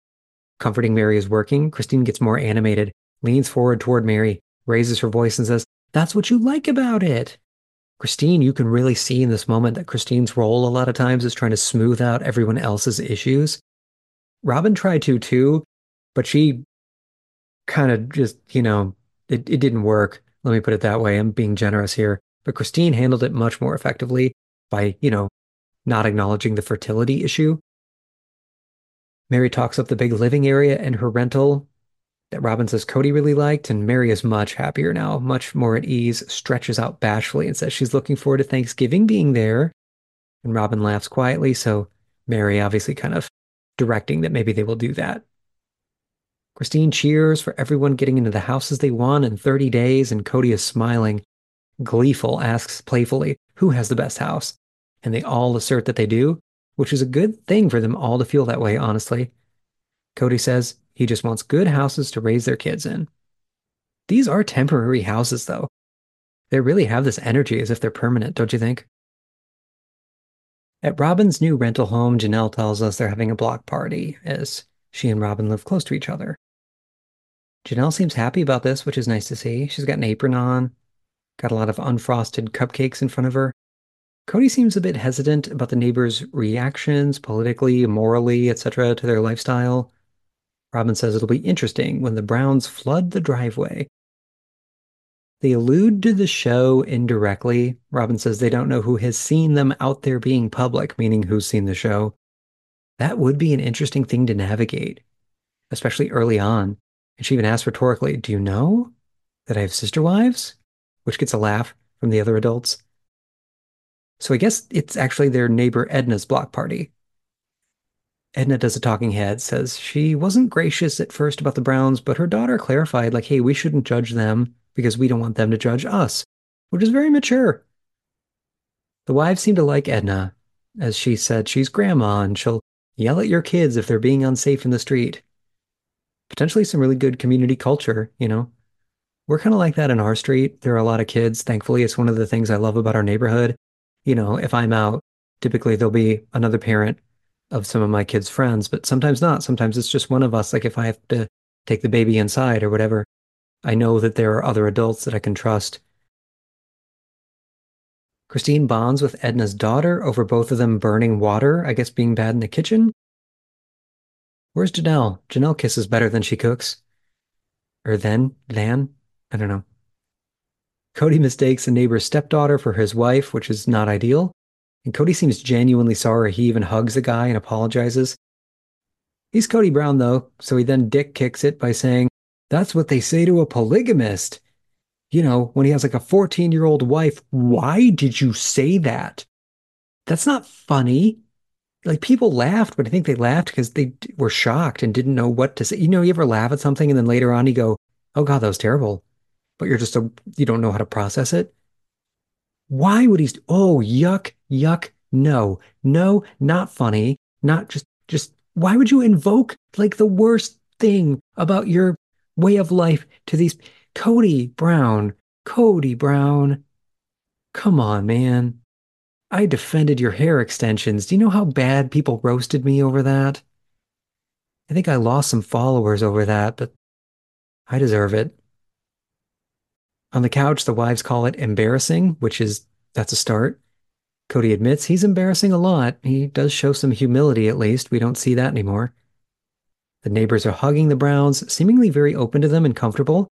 comforting Meri is working, Christine gets more animated, leans forward toward Meri, raises her voice and says, That's what you like about it. Christine, you can really see in this moment that Christine's role a lot of times is trying to smooth out everyone else's issues. Robyn tried to too, but she kind of just, you know, it, it didn't work. Let me put it that way. I'm being generous here. But Christine handled it much more effectively by, you know, not acknowledging the fertility issue. Meri talks up the big living area and her rental that Robyn says Kody really liked, and Meri is much happier now, much more at ease, stretches out bashfully and says she's looking forward to Thanksgiving being there. And Robyn laughs quietly, so Meri obviously kind of directing that maybe they will do that. Christine cheers for everyone getting into the houses they want in 30 days, and Kody is smiling. Gleeful asks playfully, Who has the best house? And they all assert that they do, which is a good thing for them all to feel that way, honestly. Kody says, he just wants good houses to raise their kids in. These are temporary houses, though. They really have this energy as if they're permanent, don't you think? At Robyn's new rental home, Janelle tells us they're having a block party as she and Robyn live close to each other. Janelle seems happy about this, which is nice to see. She's got an apron on, got a lot of unfrosted cupcakes in front of her. Kody seems a bit hesitant about the neighbors' reactions politically, morally, etc. to their lifestyle. Robyn says it'll be interesting when the Browns flood the driveway. They allude to the show indirectly. Robyn says they don't know who has seen them out there being public, meaning who's seen the show. That would be an interesting thing to navigate, especially early on. And she even asks rhetorically, Do you know that I have sister wives? Which gets a laugh from the other adults. So I guess it's actually their neighbor Edna's block party. Edna does a talking head, says she wasn't gracious at first about the Browns, but her daughter clarified, like, hey, we shouldn't judge them because we don't want them to judge us, which is very mature. The wives seem to like Edna, as she said she's grandma and she'll yell at your kids if they're being unsafe in the street. Potentially some really good community culture, you know. We're kind of like that in our street. There are a lot of kids. Thankfully, it's one of the things I love about our neighborhood. You know, if I'm out, typically there'll be another parent of some of my kids' friends, but sometimes not. Sometimes it's just one of us. Like if I have to take the baby inside or whatever, I know that there are other adults that I can trust. Christine bonds with Edna's daughter over both of them burning water, I guess being bad in the kitchen. Where's Janelle? Janelle kisses better than she cooks. Or then, than? I don't know. Kody mistakes a neighbor's stepdaughter for his wife, which is not ideal. And Kody seems genuinely sorry. He even hugs the guy and apologizes. He's Kody Brown, though, so he then dick kicks it by saying, That's what they say to a polygamist. You know, when he has like a 14 year old wife, why did you say that? That's not funny. Like people laughed, but I think they laughed because they were shocked and didn't know what to say. You know, you ever laugh at something and then later on you go, Oh God, that was terrible. But you're just a, you don't know how to process it. Why would he? Oh, yuck, yuck. No, no, not funny. Not just, just, why would you invoke like the worst thing about your way of life to these? Kody Brown, Kody Brown. Come on, man. I defended your hair extensions. Do you know how bad people roasted me over that? I think I lost some followers over that, but I deserve it. On the couch, the wives call it embarrassing, which is, that's a start. Kody admits he's embarrassing a lot. He does show some humility, at least. We don't see that anymore. The neighbors are hugging the Browns, seemingly very open to them and comfortable.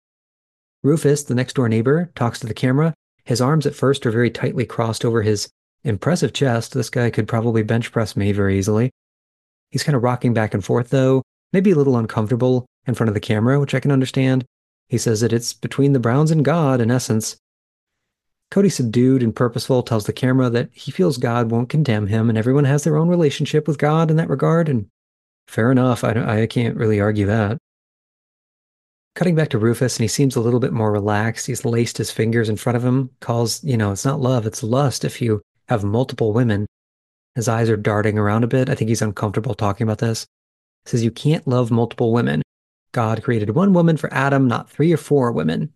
Rufus, the next door neighbor, talks to the camera. His arms at first are very tightly crossed over his impressive chest. This guy could probably bench press me very easily. He's kind of rocking back and forth, though, maybe a little uncomfortable in front of the camera, which I can understand. He says that it's between the Browns and God, in essence. Kody, subdued and purposeful, tells the camera that he feels God won't condemn him, and everyone has their own relationship with God in that regard. And fair enough, I, I can't really argue that. Cutting back to Rufus, and he seems a little bit more relaxed. He's laced his fingers in front of him, calls, you know, it's not love, it's lust if you have multiple women. His eyes are darting around a bit. I think he's uncomfortable talking about this. He says, You can't love multiple women. God created one woman for Adam, not three or four women.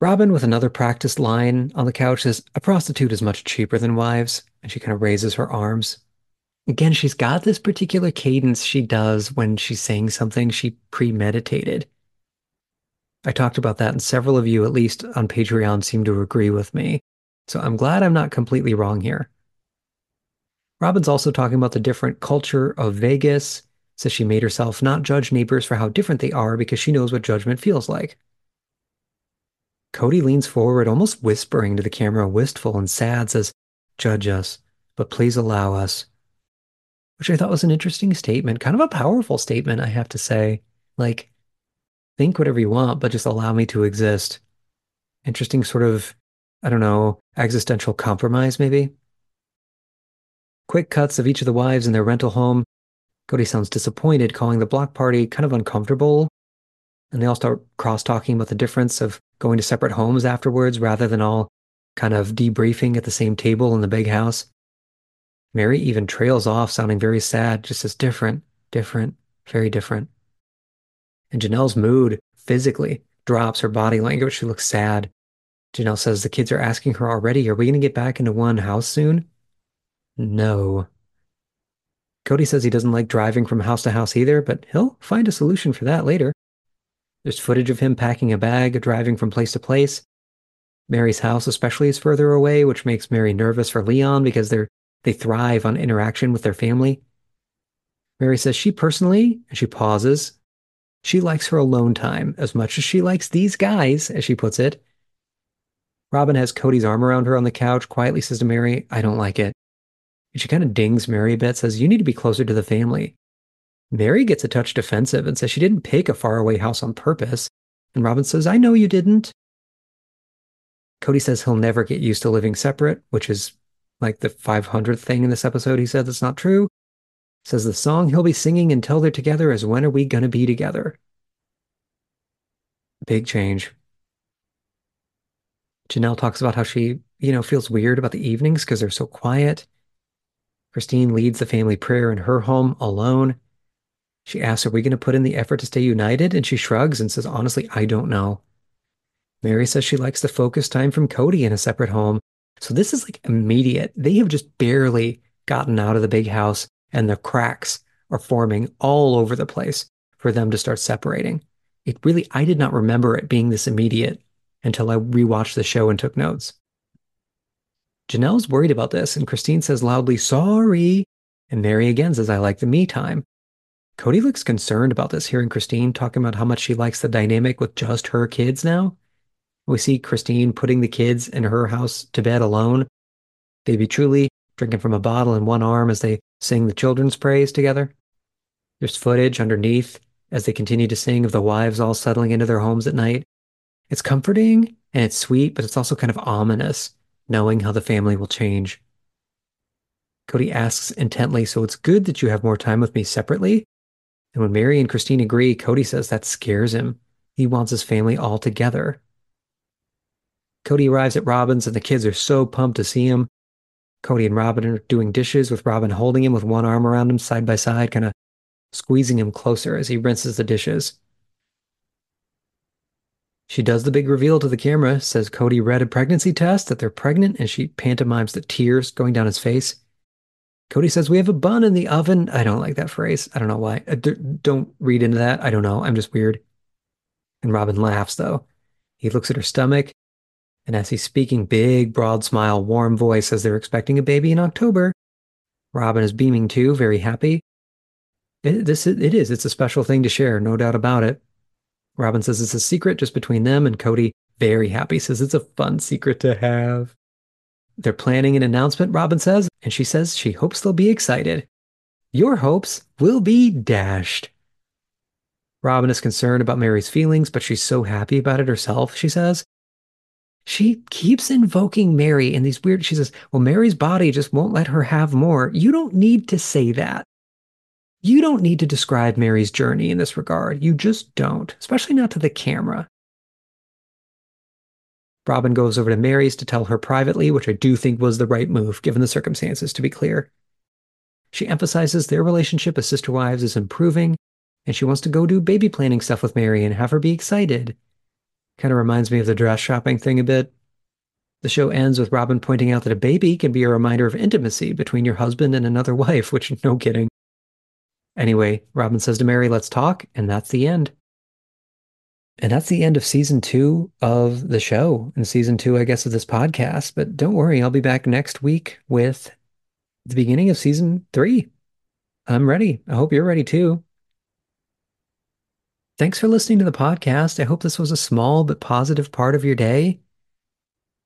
Robyn, with another practiced line on the couch, says, A prostitute is much cheaper than wives. And she kind of raises her arms. Again, she's got this particular cadence she does when she's saying something she premeditated. I talked about that, and several of you, at least on Patreon, seem to agree with me. So I'm glad I'm not completely wrong here. Robyn's also talking about the different culture of Vegas says she made herself not judge neighbors for how different they are because she knows what judgment feels like. Kody leans forward, almost whispering to the camera, wistful and sad, says, Judge us, but please allow us. Which I thought was an interesting statement, kind of a powerful statement, I have to say. Like, think whatever you want, but just allow me to exist. Interesting sort of, I don't know, existential compromise, maybe. Quick cuts of each of the wives in their rental home Kody sounds disappointed, calling the block party kind of uncomfortable. And they all start cross talking about the difference of going to separate homes afterwards rather than all kind of debriefing at the same table in the big house. Meri even trails off, sounding very sad, just as different, different, very different. And Janelle's mood physically drops her body language. She looks sad. Janelle says the kids are asking her already, are we going to get back into one house soon? No. Kody says he doesn't like driving from house to house either, but he'll find a solution for that later. There's footage of him packing a bag, driving from place to place. Meri's house especially is further away, which makes Meri nervous for Leon because they're they thrive on interaction with their family. Meri says she personally, and she pauses, she likes her alone time as much as she likes these guys, as she puts it. Robyn has Kody's arm around her on the couch, quietly says to Meri, I don't like it. And she kind of dings Meri a bit, says, You need to be closer to the family. Meri gets a touch defensive and says she didn't pick a faraway house on purpose. And Robyn says, I know you didn't. Kody says he'll never get used to living separate, which is like the 500th thing in this episode he said that's not true. Says the song he'll be singing until they're together is When Are We Gonna Be Together? Big change. Janelle talks about how she, you know, feels weird about the evenings because they're so quiet. Christine leads the family prayer in her home alone. She asks, Are we going to put in the effort to stay united? And she shrugs and says, Honestly, I don't know. Meri says she likes the focus time from Kody in a separate home. So this is like immediate. They have just barely gotten out of the big house and the cracks are forming all over the place for them to start separating. It really, I did not remember it being this immediate until I rewatched the show and took notes. Janelle's worried about this, and Christine says loudly, Sorry. And Meri again says, I like the me time. Kody looks concerned about this, hearing Christine talking about how much she likes the dynamic with just her kids now. We see Christine putting the kids in her house to bed alone. Baby Truly drinking from a bottle in one arm as they sing the children's praise together. There's footage underneath as they continue to sing of the wives all settling into their homes at night. It's comforting and it's sweet, but it's also kind of ominous, knowing how the family will change. Kody asks intently, So it's good that you have more time with me separately? And when Meri and Christine agree, Kody says that scares him. He wants his family all together. Kody arrives at Robyn's, and the kids are so pumped to see him. Kody and Robyn are doing dishes with Robyn holding him with one arm around him side by side, kind of squeezing him closer as he rinses the dishes. She does the big reveal to the camera, says Kody read a pregnancy test, that they're pregnant, and she pantomimes the tears going down his face. Kody says, We have a bun in the oven. I don't like that phrase. I don't know why. Uh, don't read into that. I don't know. I'm just weird. And Robyn laughs, though. He looks at her stomach, and as he's speaking, big, broad smile, warm voice as they're expecting a baby in October. Robyn is beaming too, very happy. It, this it is. It's a special thing to share, no doubt about it. Robyn says it's a secret just between them, and Kody, very happy, says it's a fun secret to have. They're planning an announcement, Robyn says, and she says she hopes they'll be excited. Your hopes will be dashed. Robyn is concerned about Meri's feelings, but she's so happy about it herself, she says. She keeps invoking Meri in these weird, she says, Well, Meri's body just won't let her have more. You don't need to say that. You don't need to describe Meri's journey in this regard. You just don't, especially not to the camera. Robyn goes over to Meri's to tell her privately, which I do think was the right move given the circumstances, to be clear. She emphasizes their relationship as sister wives is improving, and she wants to go do baby planning stuff with Meri and have her be excited. Kind of reminds me of the dress shopping thing a bit. The show ends with Robyn pointing out that a baby can be a reminder of intimacy between your husband and another wife, which, no kidding. Anyway, Robyn says to Meri, let's talk, and that's the end. And that's the end of season two of the show and season two, I guess, of this podcast. But don't worry, I'll be back next week with the beginning of season three. I'm ready. I hope you're ready too. Thanks for listening to the podcast. I hope this was a small but positive part of your day.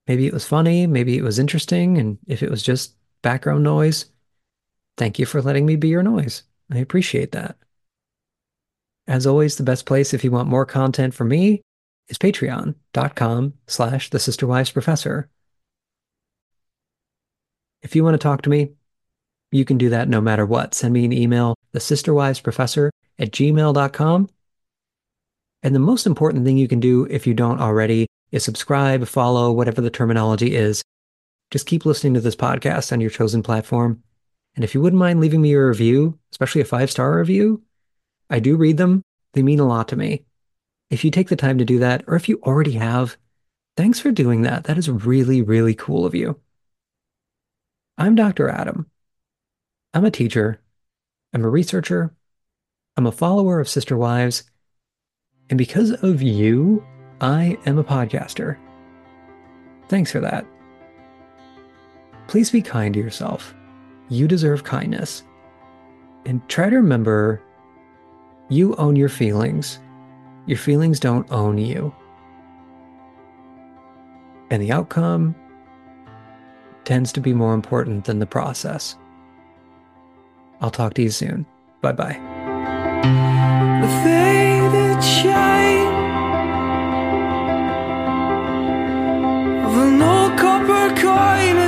Maybe it was funny, maybe it was interesting, and if it was just background noise, thank you for letting me be your noise. I appreciate that. As always, the best place if you want more content from me is patreon.com slash the sister wives professor. If you want to talk to me, you can do that no matter what. Send me an email, the sister wives professor at gmail.com. And the most important thing you can do if you don't already is subscribe, follow, whatever the terminology is. Just keep listening to this podcast on your chosen platform. And if you wouldn't mind leaving me a review, especially a five star review, I do read them. They mean a lot to me. If you take the time to do that, or if you already have, Thanks for doing that. That is really, really cool of you. I'm Dr. Adam. I'm a teacher. I'm a researcher. I'm a follower of Sister Wives. And because of you, I am a podcaster. Thanks for that. Please be kind to yourself. You deserve kindness. And try to remember you own your feelings. Your feelings don't own you. And the outcome tends to be more important than the process. I'll talk to you soon. Bye bye. The copper coin.